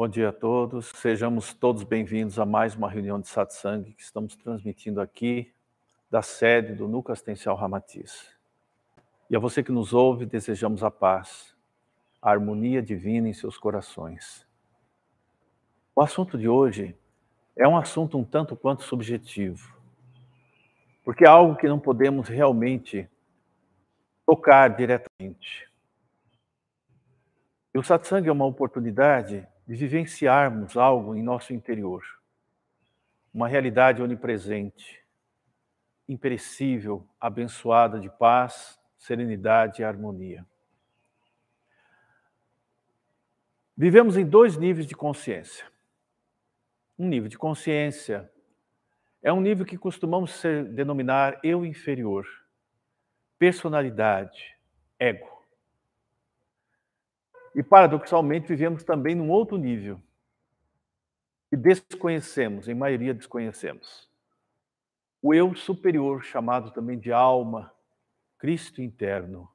Bom dia a todos, sejamos todos bem-vindos a mais uma reunião de satsang que estamos transmitindo aqui da sede do Núcleo Assistencial Ramatiz. E a você que nos ouve, desejamos a paz, a harmonia divina em seus corações. O assunto de hoje é um assunto um tanto quanto subjetivo, porque é algo que não podemos realmente tocar diretamente. E o satsang é uma oportunidade de vivenciarmos algo em nosso interior, uma realidade onipresente, imperecível, abençoada de paz, serenidade e harmonia. Vivemos em dois níveis de consciência. Um nível de consciência é um nível que costumamos ser, denominar eu inferior, personalidade, ego. E, paradoxalmente, vivemos também num outro nível, que desconhecemos, em maioria desconhecemos. O eu superior, chamado também de alma, Cristo interno,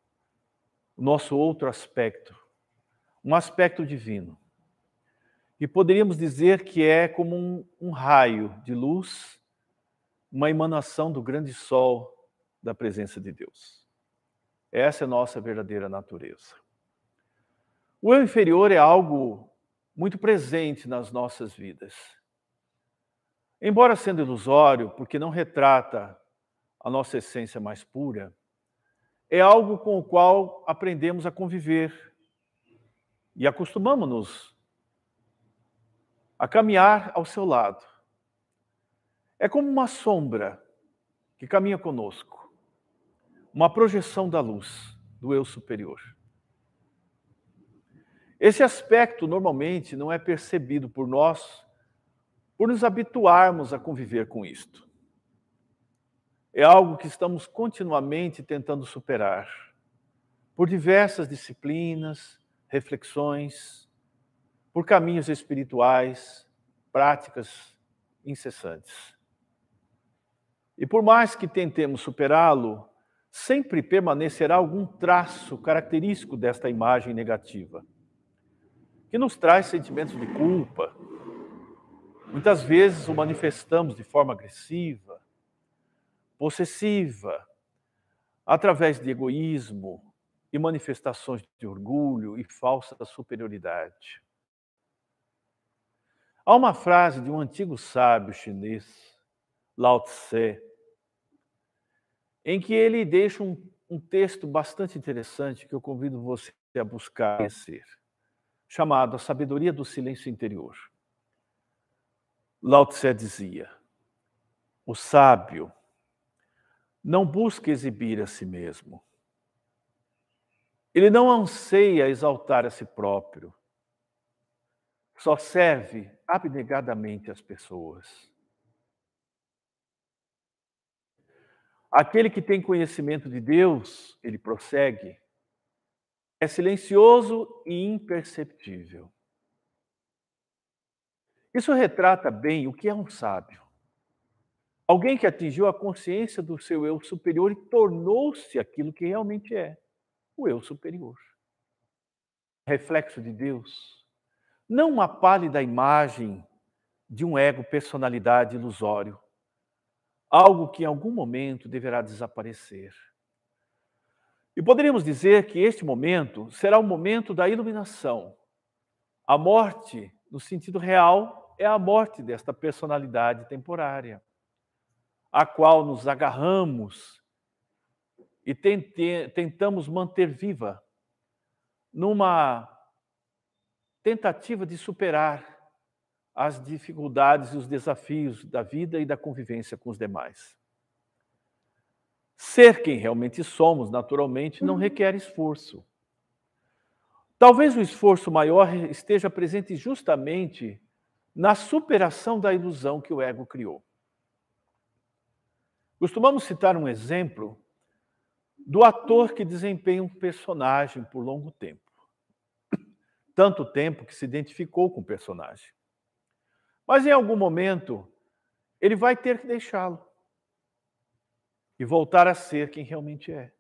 o nosso outro aspecto, um aspecto divino. E poderíamos dizer que é como um, um raio de luz, uma emanação do grande sol da presença de Deus. Essa é a nossa verdadeira natureza. O eu inferior é algo muito presente nas nossas vidas. Embora sendo ilusório, porque não retrata a nossa essência mais pura, é algo com o qual aprendemos a conviver e acostumamos-nos a caminhar ao seu lado. É como uma sombra que caminha conosco, uma projeção da luz do eu superior. Esse aspecto normalmente não é percebido por nós por nos habituarmos a conviver com isto. É algo que estamos continuamente tentando superar por diversas disciplinas, reflexões, por caminhos espirituais, práticas incessantes. E por mais que tentemos superá-lo, sempre permanecerá algum traço característico desta imagem negativa que nos traz sentimentos de culpa. Muitas vezes o manifestamos de forma agressiva, possessiva, através de egoísmo e manifestações de orgulho e falsa superioridade. Há uma frase de um antigo sábio chinês, Lao Tse, em que ele deixa um, um texto bastante interessante que eu convido você a buscar conhecer chamado A Sabedoria do Silêncio Interior. Lao Tse dizia: o sábio não busca exibir a si mesmo. Ele não anseia exaltar a si próprio. Só serve abnegadamente às pessoas. Aquele que tem conhecimento de Deus, ele prossegue, é silencioso e imperceptível. Isso retrata bem o que é um sábio. Alguém que atingiu a consciência do seu eu superior e tornou-se aquilo que realmente é, o eu superior. Reflexo de Deus. Não uma pálida imagem de um ego personalidade ilusório. Algo que em algum momento deverá desaparecer e poderíamos dizer que este momento será o momento da iluminação. A morte, no sentido real, é a morte desta personalidade temporária, a qual nos agarramos e tentamos manter viva numa tentativa de superar as dificuldades e os desafios da vida e da convivência com os demais. Ser quem realmente somos, naturalmente, não uhum. requer esforço. Talvez o esforço maior esteja presente justamente na superação da ilusão que o ego criou. Costumamos citar um exemplo do ator que desempenha um personagem por longo tempo. Tanto tempo que se identificou com o personagem. Mas em algum momento, ele vai ter que deixá-lo e voltar a ser quem realmente é.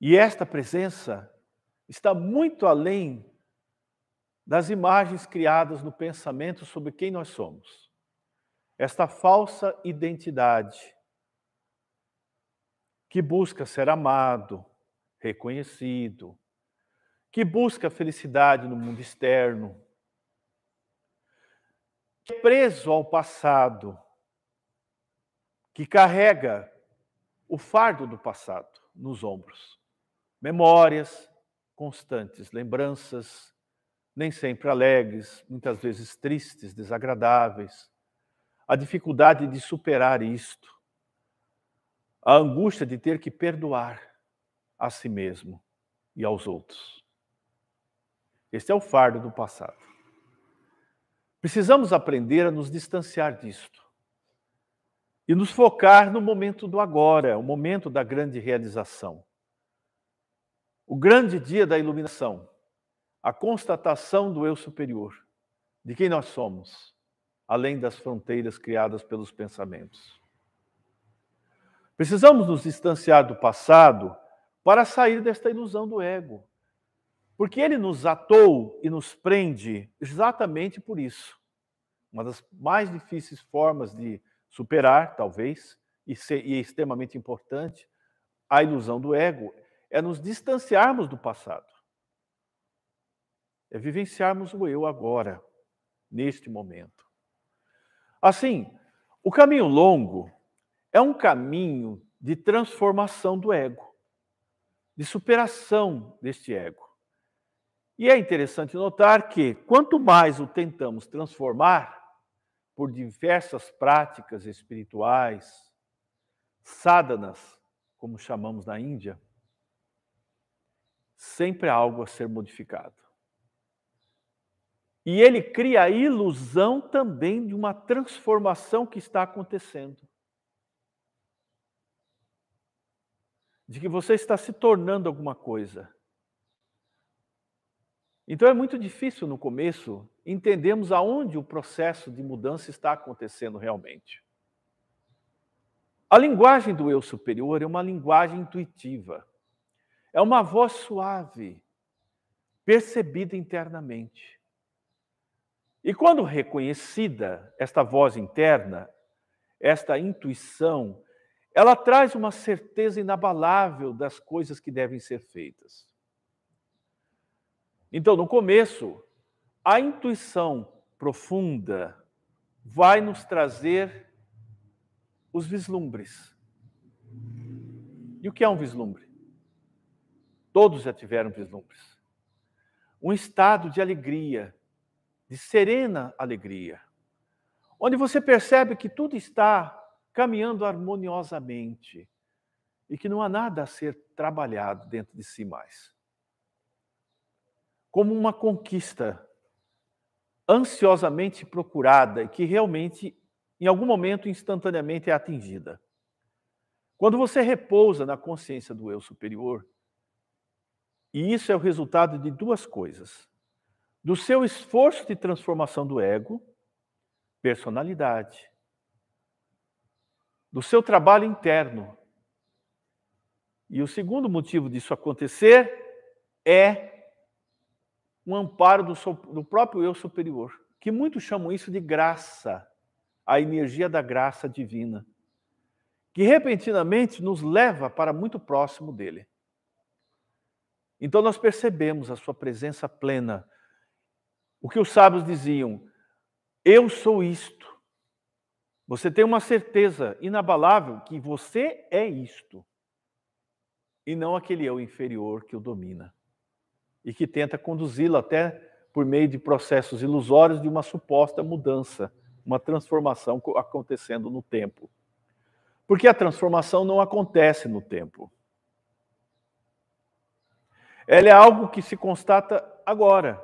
E esta presença está muito além das imagens criadas no pensamento sobre quem nós somos. Esta falsa identidade que busca ser amado, reconhecido, que busca felicidade no mundo externo, que é preso ao passado, que carrega o fardo do passado nos ombros. Memórias constantes, lembranças nem sempre alegres, muitas vezes tristes, desagradáveis. A dificuldade de superar isto. A angústia de ter que perdoar a si mesmo e aos outros. Este é o fardo do passado. Precisamos aprender a nos distanciar disto e nos focar no momento do agora, o momento da grande realização. O grande dia da iluminação, a constatação do eu superior, de quem nós somos, além das fronteiras criadas pelos pensamentos. Precisamos nos distanciar do passado para sair desta ilusão do ego, porque ele nos atou e nos prende exatamente por isso. Uma das mais difíceis formas de superar, talvez, e, ser, e é extremamente importante, a ilusão do ego, é nos distanciarmos do passado. É vivenciarmos o eu agora, neste momento. Assim, o caminho longo é um caminho de transformação do ego, de superação deste ego. E é interessante notar que quanto mais o tentamos transformar, por diversas práticas espirituais, sadhanas, como chamamos na Índia, sempre há algo a ser modificado. E ele cria a ilusão também de uma transformação que está acontecendo. De que você está se tornando alguma coisa. Então é muito difícil no começo entendermos aonde o processo de mudança está acontecendo realmente. A linguagem do eu superior é uma linguagem intuitiva. É uma voz suave, percebida internamente. E quando reconhecida, esta voz interna, esta intuição, ela traz uma certeza inabalável das coisas que devem ser feitas. Então, no começo, a intuição profunda vai nos trazer os vislumbres. E o que é um vislumbre? Todos já tiveram vislumbres. Um estado de alegria, de serena alegria, onde você percebe que tudo está caminhando harmoniosamente e que não há nada a ser trabalhado dentro de si mais como uma conquista ansiosamente procurada e que realmente, em algum momento, instantaneamente é atingida. Quando você repousa na consciência do eu superior, e isso é o resultado de duas coisas: do seu esforço de transformação do ego, personalidade, do seu trabalho interno. E o segundo motivo disso acontecer é um amparo do, do próprio eu superior, que muitos chamam isso de graça, a energia da graça divina, que repentinamente nos leva para muito próximo dele. Então nós percebemos a sua presença plena. O que os sábios diziam: Eu sou isto. Você tem uma certeza inabalável que você é isto, e não aquele eu inferior que o domina e que tenta conduzi-lo até por meio de processos ilusórios de uma suposta mudança, uma transformação acontecendo no tempo. Porque a transformação não acontece no tempo. Ela é algo que se constata agora.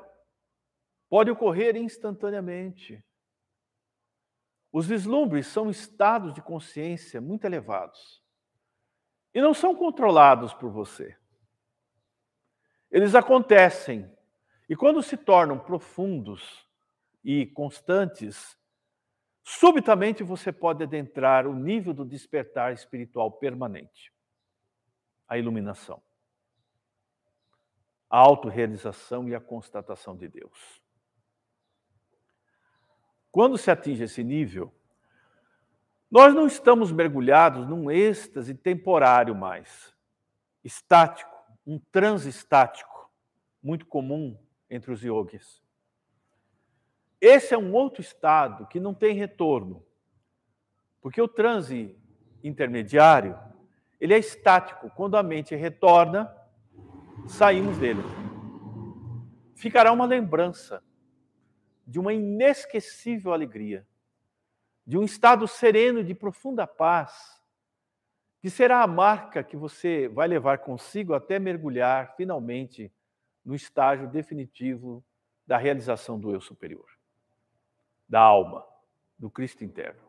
Pode ocorrer instantaneamente. Os vislumbres são estados de consciência muito elevados. E não são controlados por você. Eles acontecem. E quando se tornam profundos e constantes, subitamente você pode adentrar o nível do despertar espiritual permanente a iluminação, a autorrealização e a constatação de Deus. quando se atinge esse nível, nós não estamos mergulhados num êxtase temporário mais, estático, um transe estático, muito comum entre os yogis. Esse é um outro estado que não tem retorno, porque o transe intermediário, ele é estático. Quando a mente retorna, saímos dele. Ficará uma lembrança de uma inesquecível alegria, de um estado sereno de profunda paz, que será a marca que você vai levar consigo até mergulhar finalmente no estágio definitivo da realização do eu superior, da alma, do Cristo interno.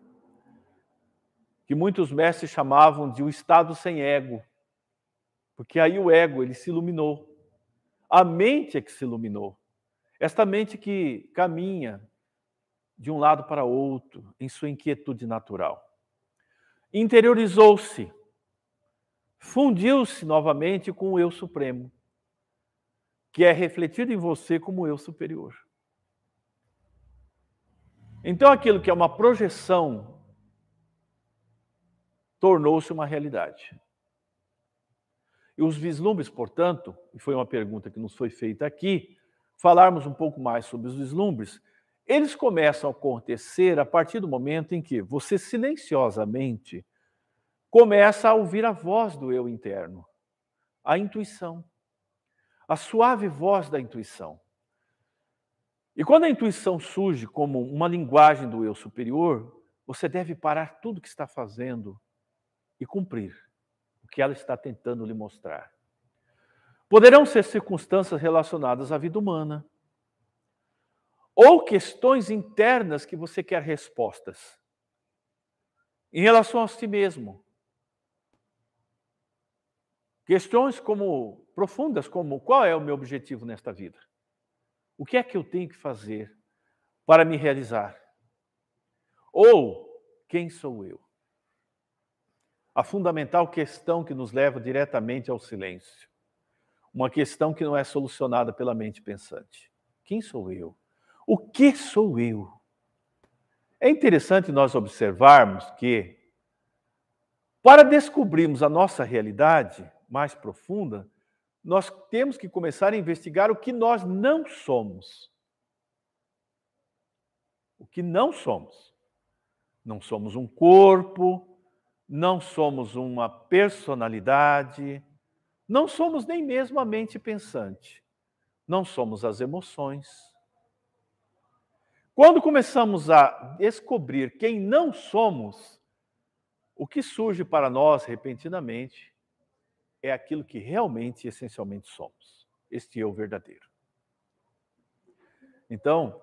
Que muitos mestres chamavam de o estado sem ego, porque aí o ego ele se iluminou. A mente é que se iluminou. Esta mente que caminha de um lado para outro em sua inquietude natural. Interiorizou-se, fundiu-se novamente com o eu supremo, que é refletido em você como eu superior. Então aquilo que é uma projeção tornou-se uma realidade. E os vislumbres, portanto, e foi uma pergunta que nos foi feita aqui, falarmos um pouco mais sobre os vislumbres, eles começam a acontecer a partir do momento em que você silenciosamente começa a ouvir a voz do eu interno, a intuição, a suave voz da intuição. E quando a intuição surge como uma linguagem do eu superior, você deve parar tudo que está fazendo e cumprir o que ela está tentando lhe mostrar. Poderão ser circunstâncias relacionadas à vida humana, ou questões internas que você quer respostas em relação a si mesmo. Questões como profundas como qual é o meu objetivo nesta vida? O que é que eu tenho que fazer para me realizar? Ou quem sou eu? A fundamental questão que nos leva diretamente ao silêncio uma questão que não é solucionada pela mente pensante. Quem sou eu? O que sou eu? É interessante nós observarmos que, para descobrirmos a nossa realidade mais profunda, nós temos que começar a investigar o que nós não somos. O que não somos. Não somos um corpo, não somos uma personalidade, não somos nem mesmo a mente pensante. Não somos as emoções. Quando começamos a descobrir quem não somos, o que surge para nós repentinamente é aquilo que realmente, essencialmente somos. Este eu verdadeiro. Então,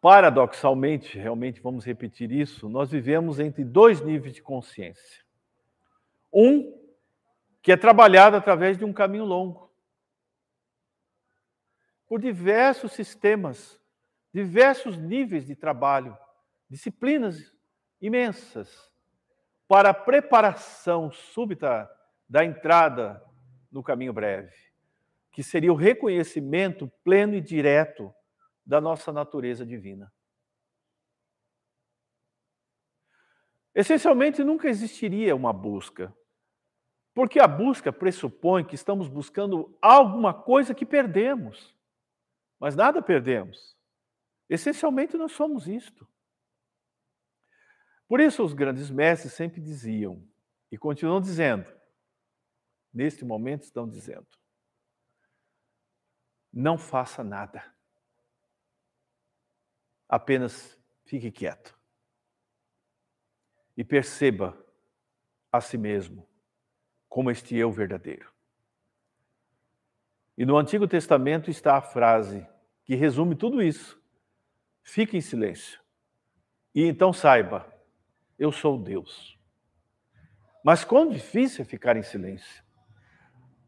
paradoxalmente, realmente vamos repetir isso, nós vivemos entre dois níveis de consciência. Um que é trabalhado através de um caminho longo. Por diversos sistemas, diversos níveis de trabalho, disciplinas imensas, para a preparação súbita da entrada no caminho breve, que seria o reconhecimento pleno e direto da nossa natureza divina. Essencialmente, nunca existiria uma busca porque a busca pressupõe que estamos buscando alguma coisa que perdemos. Mas nada perdemos. Essencialmente, nós somos isto. Por isso, os grandes mestres sempre diziam, e continuam dizendo, neste momento estão dizendo: não faça nada. Apenas fique quieto. E perceba a si mesmo como este eu verdadeiro. E no Antigo Testamento está a frase que resume tudo isso. Fique em silêncio. E então saiba, eu sou Deus. Mas quão difícil é ficar em silêncio.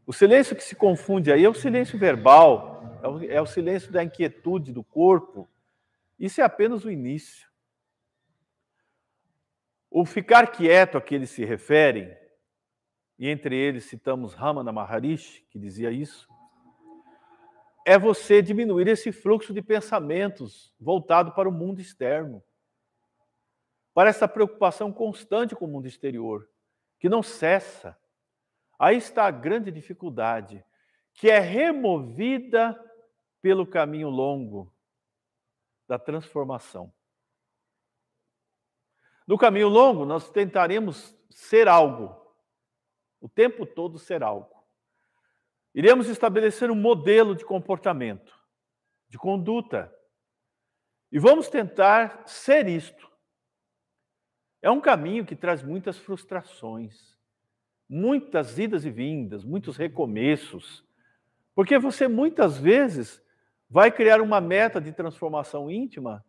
O silêncio que se confunde aí é o silêncio verbal, é o, é o silêncio da inquietude do corpo. Isso é apenas o início. O ficar quieto a que eles se referem e entre eles citamos Ramana Maharishi, que dizia isso, é você diminuir esse fluxo de pensamentos voltado para o mundo externo, para essa preocupação constante com o mundo exterior, que não cessa. Aí está a grande dificuldade, que é removida pelo caminho longo da transformação. No caminho longo, nós tentaremos ser algo, o tempo todo ser algo. Iremos estabelecer um modelo de comportamento, de conduta, e vamos tentar ser isto. É um caminho que traz muitas frustrações, muitas idas e vindas, muitos recomeços, porque você muitas vezes vai criar uma meta de transformação íntima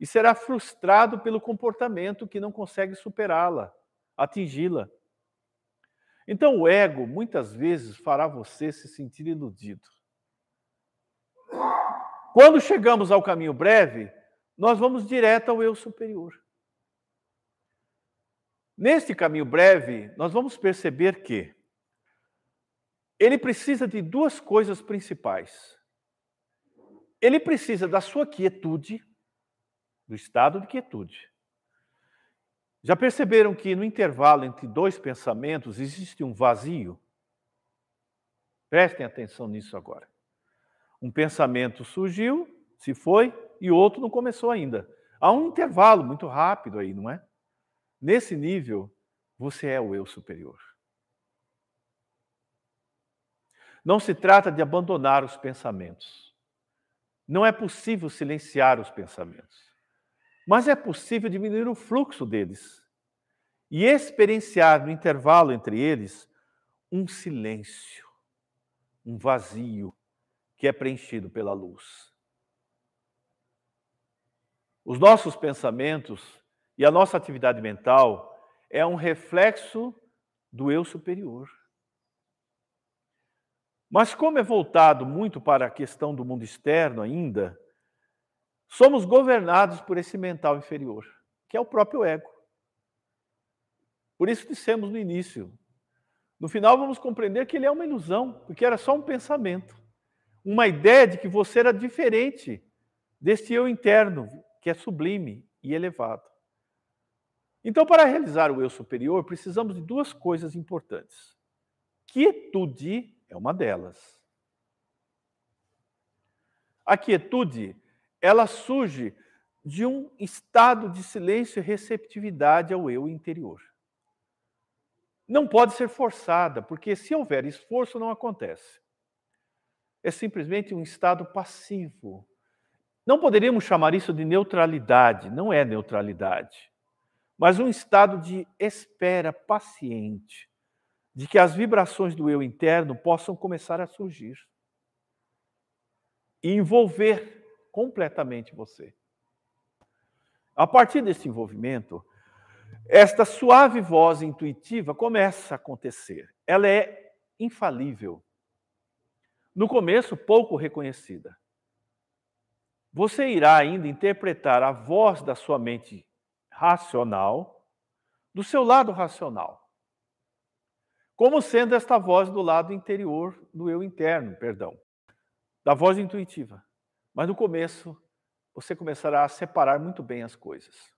e será frustrado pelo comportamento que não consegue superá-la, atingi-la. Então, o ego muitas vezes fará você se sentir iludido. Quando chegamos ao caminho breve, nós vamos direto ao eu superior. Neste caminho breve, nós vamos perceber que ele precisa de duas coisas principais. Ele precisa da sua quietude, do estado de quietude. Já perceberam que no intervalo entre dois pensamentos existe um vazio? Prestem atenção nisso agora. Um pensamento surgiu, se foi, e outro não começou ainda. Há um intervalo muito rápido aí, não é? Nesse nível, você é o eu superior. Não se trata de abandonar os pensamentos. Não é possível silenciar os pensamentos. Mas é possível diminuir o fluxo deles e experienciar no intervalo entre eles um silêncio, um vazio que é preenchido pela luz. Os nossos pensamentos e a nossa atividade mental é um reflexo do eu superior. Mas, como é voltado muito para a questão do mundo externo ainda, somos governados por esse mental inferior, que é o próprio ego. Por isso dissemos no início. No final vamos compreender que ele é uma ilusão, porque era só um pensamento. Uma ideia de que você era diferente deste eu interno, que é sublime e elevado. Então, para realizar o eu superior, precisamos de duas coisas importantes. Quietude é uma delas. A quietude ela surge de um estado de silêncio e receptividade ao eu interior. Não pode ser forçada, porque se houver esforço, não acontece. É simplesmente um estado passivo. Não poderíamos chamar isso de neutralidade, não é neutralidade, mas um estado de espera paciente, de que as vibrações do eu interno possam começar a surgir e envolver completamente você. A partir desse envolvimento, esta suave voz intuitiva começa a acontecer. Ela é infalível. No começo, pouco reconhecida. Você irá ainda interpretar a voz da sua mente racional do seu lado racional, como sendo esta voz do lado interior do eu interno, perdão, da voz intuitiva. Mas no começo, você começará a separar muito bem as coisas.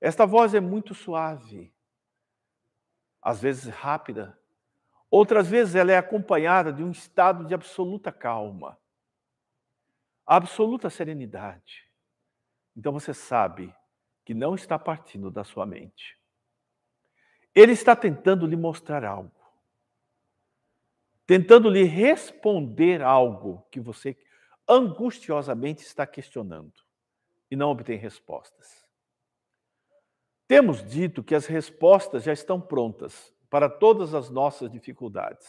Esta voz é muito suave, às vezes rápida, outras vezes ela é acompanhada de um estado de absoluta calma, absoluta serenidade. Então você sabe que não está partindo da sua mente. Ele está tentando lhe mostrar algo, tentando lhe responder algo que você angustiosamente está questionando e não obtém respostas. Temos dito que as respostas já estão prontas para todas as nossas dificuldades.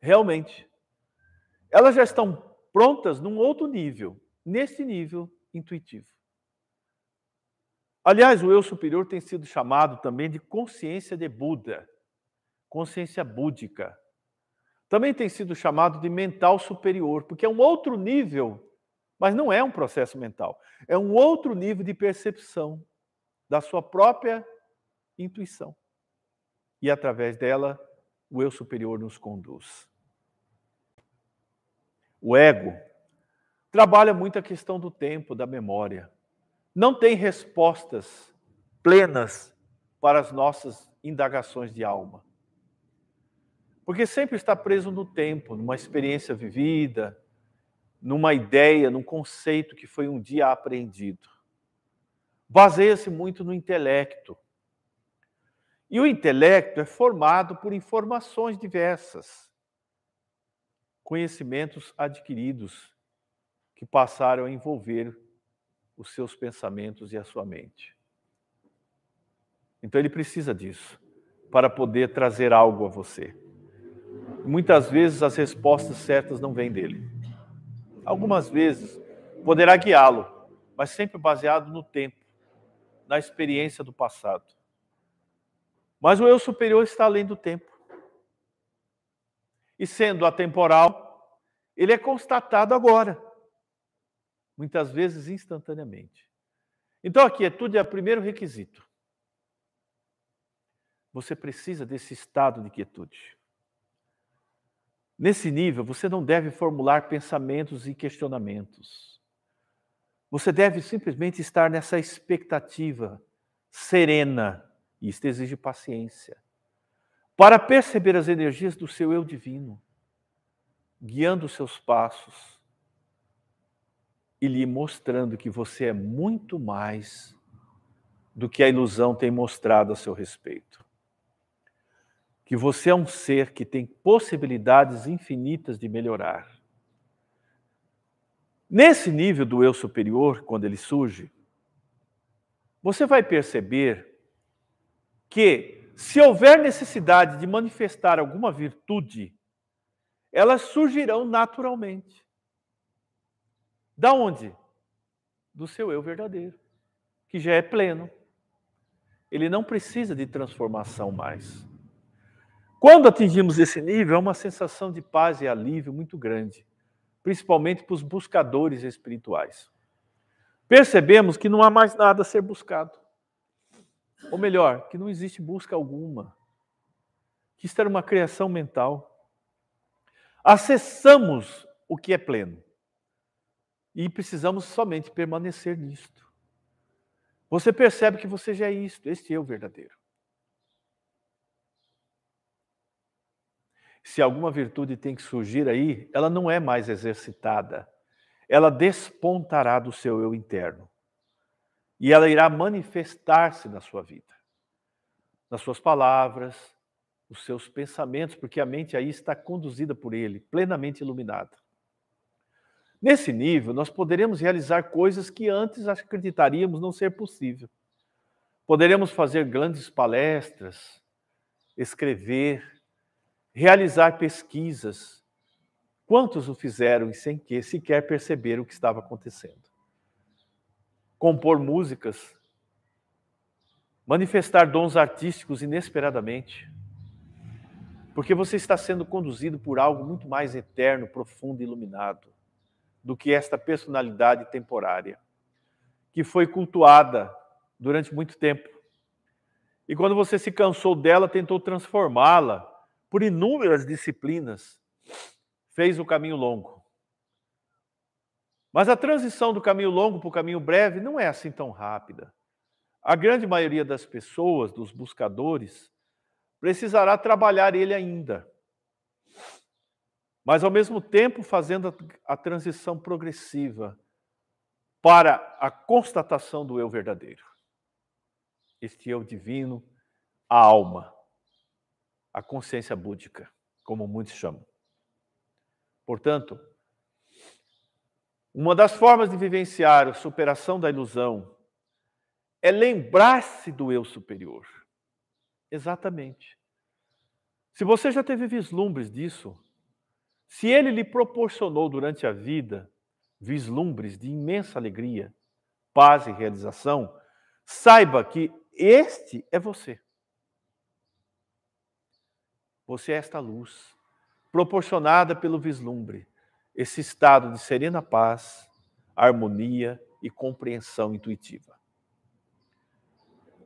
Realmente, elas já estão prontas num outro nível, nesse nível intuitivo. Aliás, o eu superior tem sido chamado também de consciência de Buda, consciência búdica. Também tem sido chamado de mental superior, porque é um outro nível, mas não é um processo mental. É um outro nível de percepção da sua própria intuição. E através dela, o eu superior nos conduz. o ego, trabalha muito a questão do tempo, da memória. Não tem respostas plenas para as nossas indagações de alma. Porque sempre está preso no tempo, numa experiência vivida, numa ideia, num conceito que foi um dia aprendido. Baseia-se muito no intelecto. E o intelecto é formado por informações diversas, conhecimentos adquiridos que passaram a envolver os seus pensamentos e a sua mente. Então ele precisa disso para poder trazer algo a você. Muitas vezes as respostas certas não vêm dele. Algumas vezes poderá guiá-lo, mas sempre baseado no tempo, na experiência do passado. Mas o eu superior está além do tempo. E sendo atemporal, ele é constatado agora, muitas vezes instantaneamente. Então a quietude é o primeiro requisito. Você precisa desse estado de quietude. Nesse nível, você não deve formular pensamentos e questionamentos. Você deve simplesmente estar nessa expectativa serena, e isto exige paciência, para perceber as energias do seu eu divino, guiando os seus passos e lhe mostrando que você é muito mais do que a ilusão tem mostrado a seu respeito que você é um ser que tem possibilidades infinitas de melhorar. Nesse nível do eu superior, quando ele surge, você vai perceber que, se houver necessidade de manifestar alguma virtude, elas surgirão naturalmente. Da onde? Do seu eu verdadeiro, que já é pleno. Ele não precisa de transformação mais. Quando atingimos esse nível, é uma sensação de paz e alívio muito grande, principalmente para os buscadores espirituais. Percebemos que não há mais nada a ser buscado. Ou melhor, que não existe busca alguma. Que isto era uma criação mental. Acessamos o que é pleno. E precisamos somente permanecer nisto. Você percebe que você já é isto, este o verdadeiro. se alguma virtude tem que surgir aí, ela não é mais exercitada. Ela despontará do seu eu interno. E ela irá manifestar-se na sua vida, nas suas palavras, nos seus pensamentos, porque a mente aí está conduzida por ele, plenamente iluminada. Nesse nível, nós poderemos realizar coisas que antes acreditaríamos não ser possível. Poderemos fazer grandes palestras, escrever, realizar pesquisas. Quantos o fizeram sem que sequer perceberam o que estava acontecendo? Compor músicas, manifestar dons artísticos inesperadamente, porque você está sendo conduzido por algo muito mais eterno, profundo e iluminado do que esta personalidade temporária, que foi cultuada durante muito tempo. E quando você se cansou dela, tentou transformá-la por inúmeras disciplinas, fez o caminho longo. Mas a transição do caminho longo para o caminho breve não é assim tão rápida. A grande maioria das pessoas, dos buscadores, precisará trabalhar ele ainda. Mas, ao mesmo tempo, fazendo a transição progressiva para a constatação do eu verdadeiro. Este eu divino, a alma a consciência búdica, como muitos chamam. Portanto, uma das formas de vivenciar a superação da ilusão é lembrar-se do eu superior. Exatamente. Se você já teve vislumbres disso, se ele lhe proporcionou durante a vida vislumbres de imensa alegria, paz e realização, saiba que este é você. Você é esta luz, proporcionada pelo vislumbre, esse estado de serena paz, harmonia e compreensão intuitiva.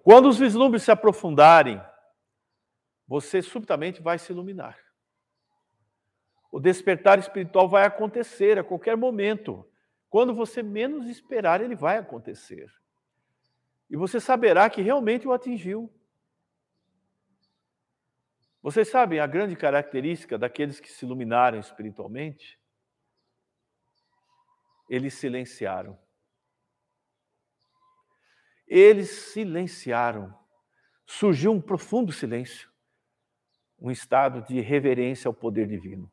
Quando os vislumbres se aprofundarem, você subitamente vai se iluminar. O despertar espiritual vai acontecer a qualquer momento. Quando você menos esperar, ele vai acontecer. E você saberá que realmente o atingiu. Vocês sabem a grande característica daqueles que se iluminaram espiritualmente? Eles silenciaram. Eles silenciaram. Surgiu um profundo silêncio, um estado de reverência ao poder divino.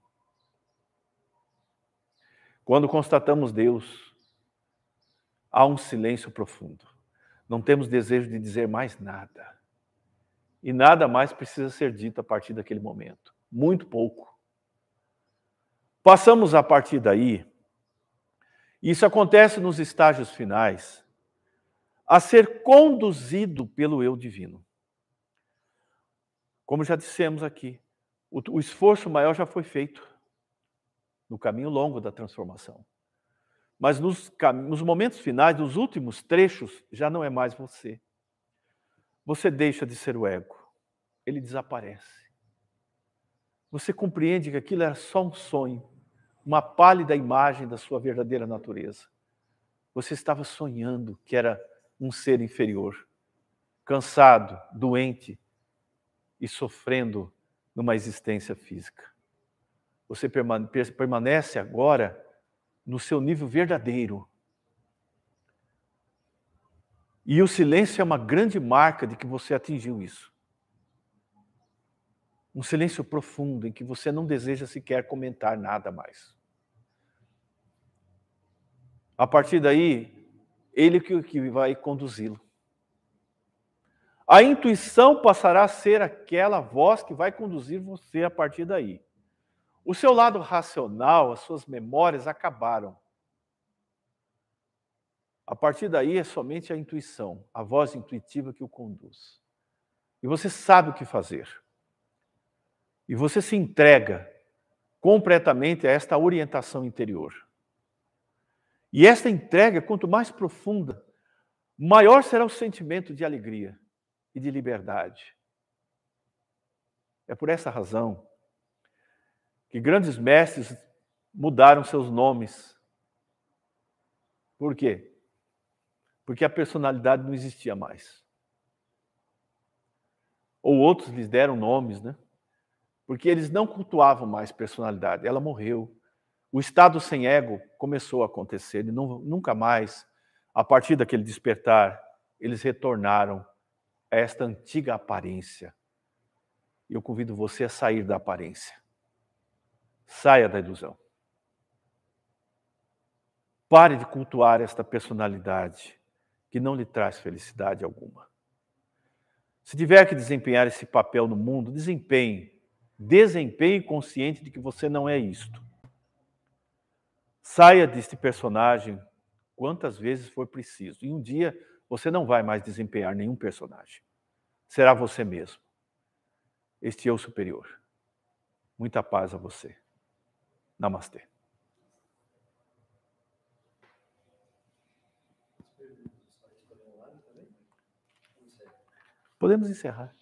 Quando constatamos Deus, há um silêncio profundo. Não temos desejo de dizer mais nada. E nada mais precisa ser dito a partir daquele momento. Muito pouco. Passamos a partir daí, isso acontece nos estágios finais, a ser conduzido pelo eu divino. Como já dissemos aqui, o, esforço maior já foi feito no caminho longo da transformação. Mas nos, nos momentos finais, nos últimos trechos, já não é mais você. Você deixa de ser o ego. Ele desaparece. Você compreende que aquilo era só um sonho, uma pálida imagem da sua verdadeira natureza. Você estava sonhando que era um ser inferior, cansado, doente e sofrendo numa existência física. Você permanece agora no seu nível verdadeiro. E o silêncio é uma grande marca de que você atingiu isso. Um silêncio profundo em que você não deseja sequer comentar nada mais. A partir daí, ele que vai conduzi-lo. A intuição passará a ser aquela voz que vai conduzir você a partir daí. O seu lado racional, as suas memórias acabaram. A partir daí é somente a intuição, a voz intuitiva que o conduz. E você sabe o que fazer. E você se entrega completamente a esta orientação interior. E esta entrega, quanto mais profunda, maior será o sentimento de alegria e de liberdade. É por essa razão que grandes mestres mudaram seus nomes. Por quê? Porque a personalidade não existia mais. Ou outros lhes deram nomes, né? Porque eles não cultuavam mais personalidade, ela morreu. O estado sem ego começou a acontecer e nunca mais, a partir daquele despertar, eles retornaram a esta antiga aparência. E eu convido você a sair da aparência. Saia da ilusão. Pare de cultuar esta personalidade que não lhe traz felicidade alguma. Se tiver que desempenhar esse papel no mundo, desempenhe. Desempenhe consciente de que você não é isto. Saia deste personagem quantas vezes for preciso. E um dia você não vai mais desempenhar nenhum personagem. Será você mesmo. Este eu superior. Muita paz a você. Namastê. Podemos encerrar.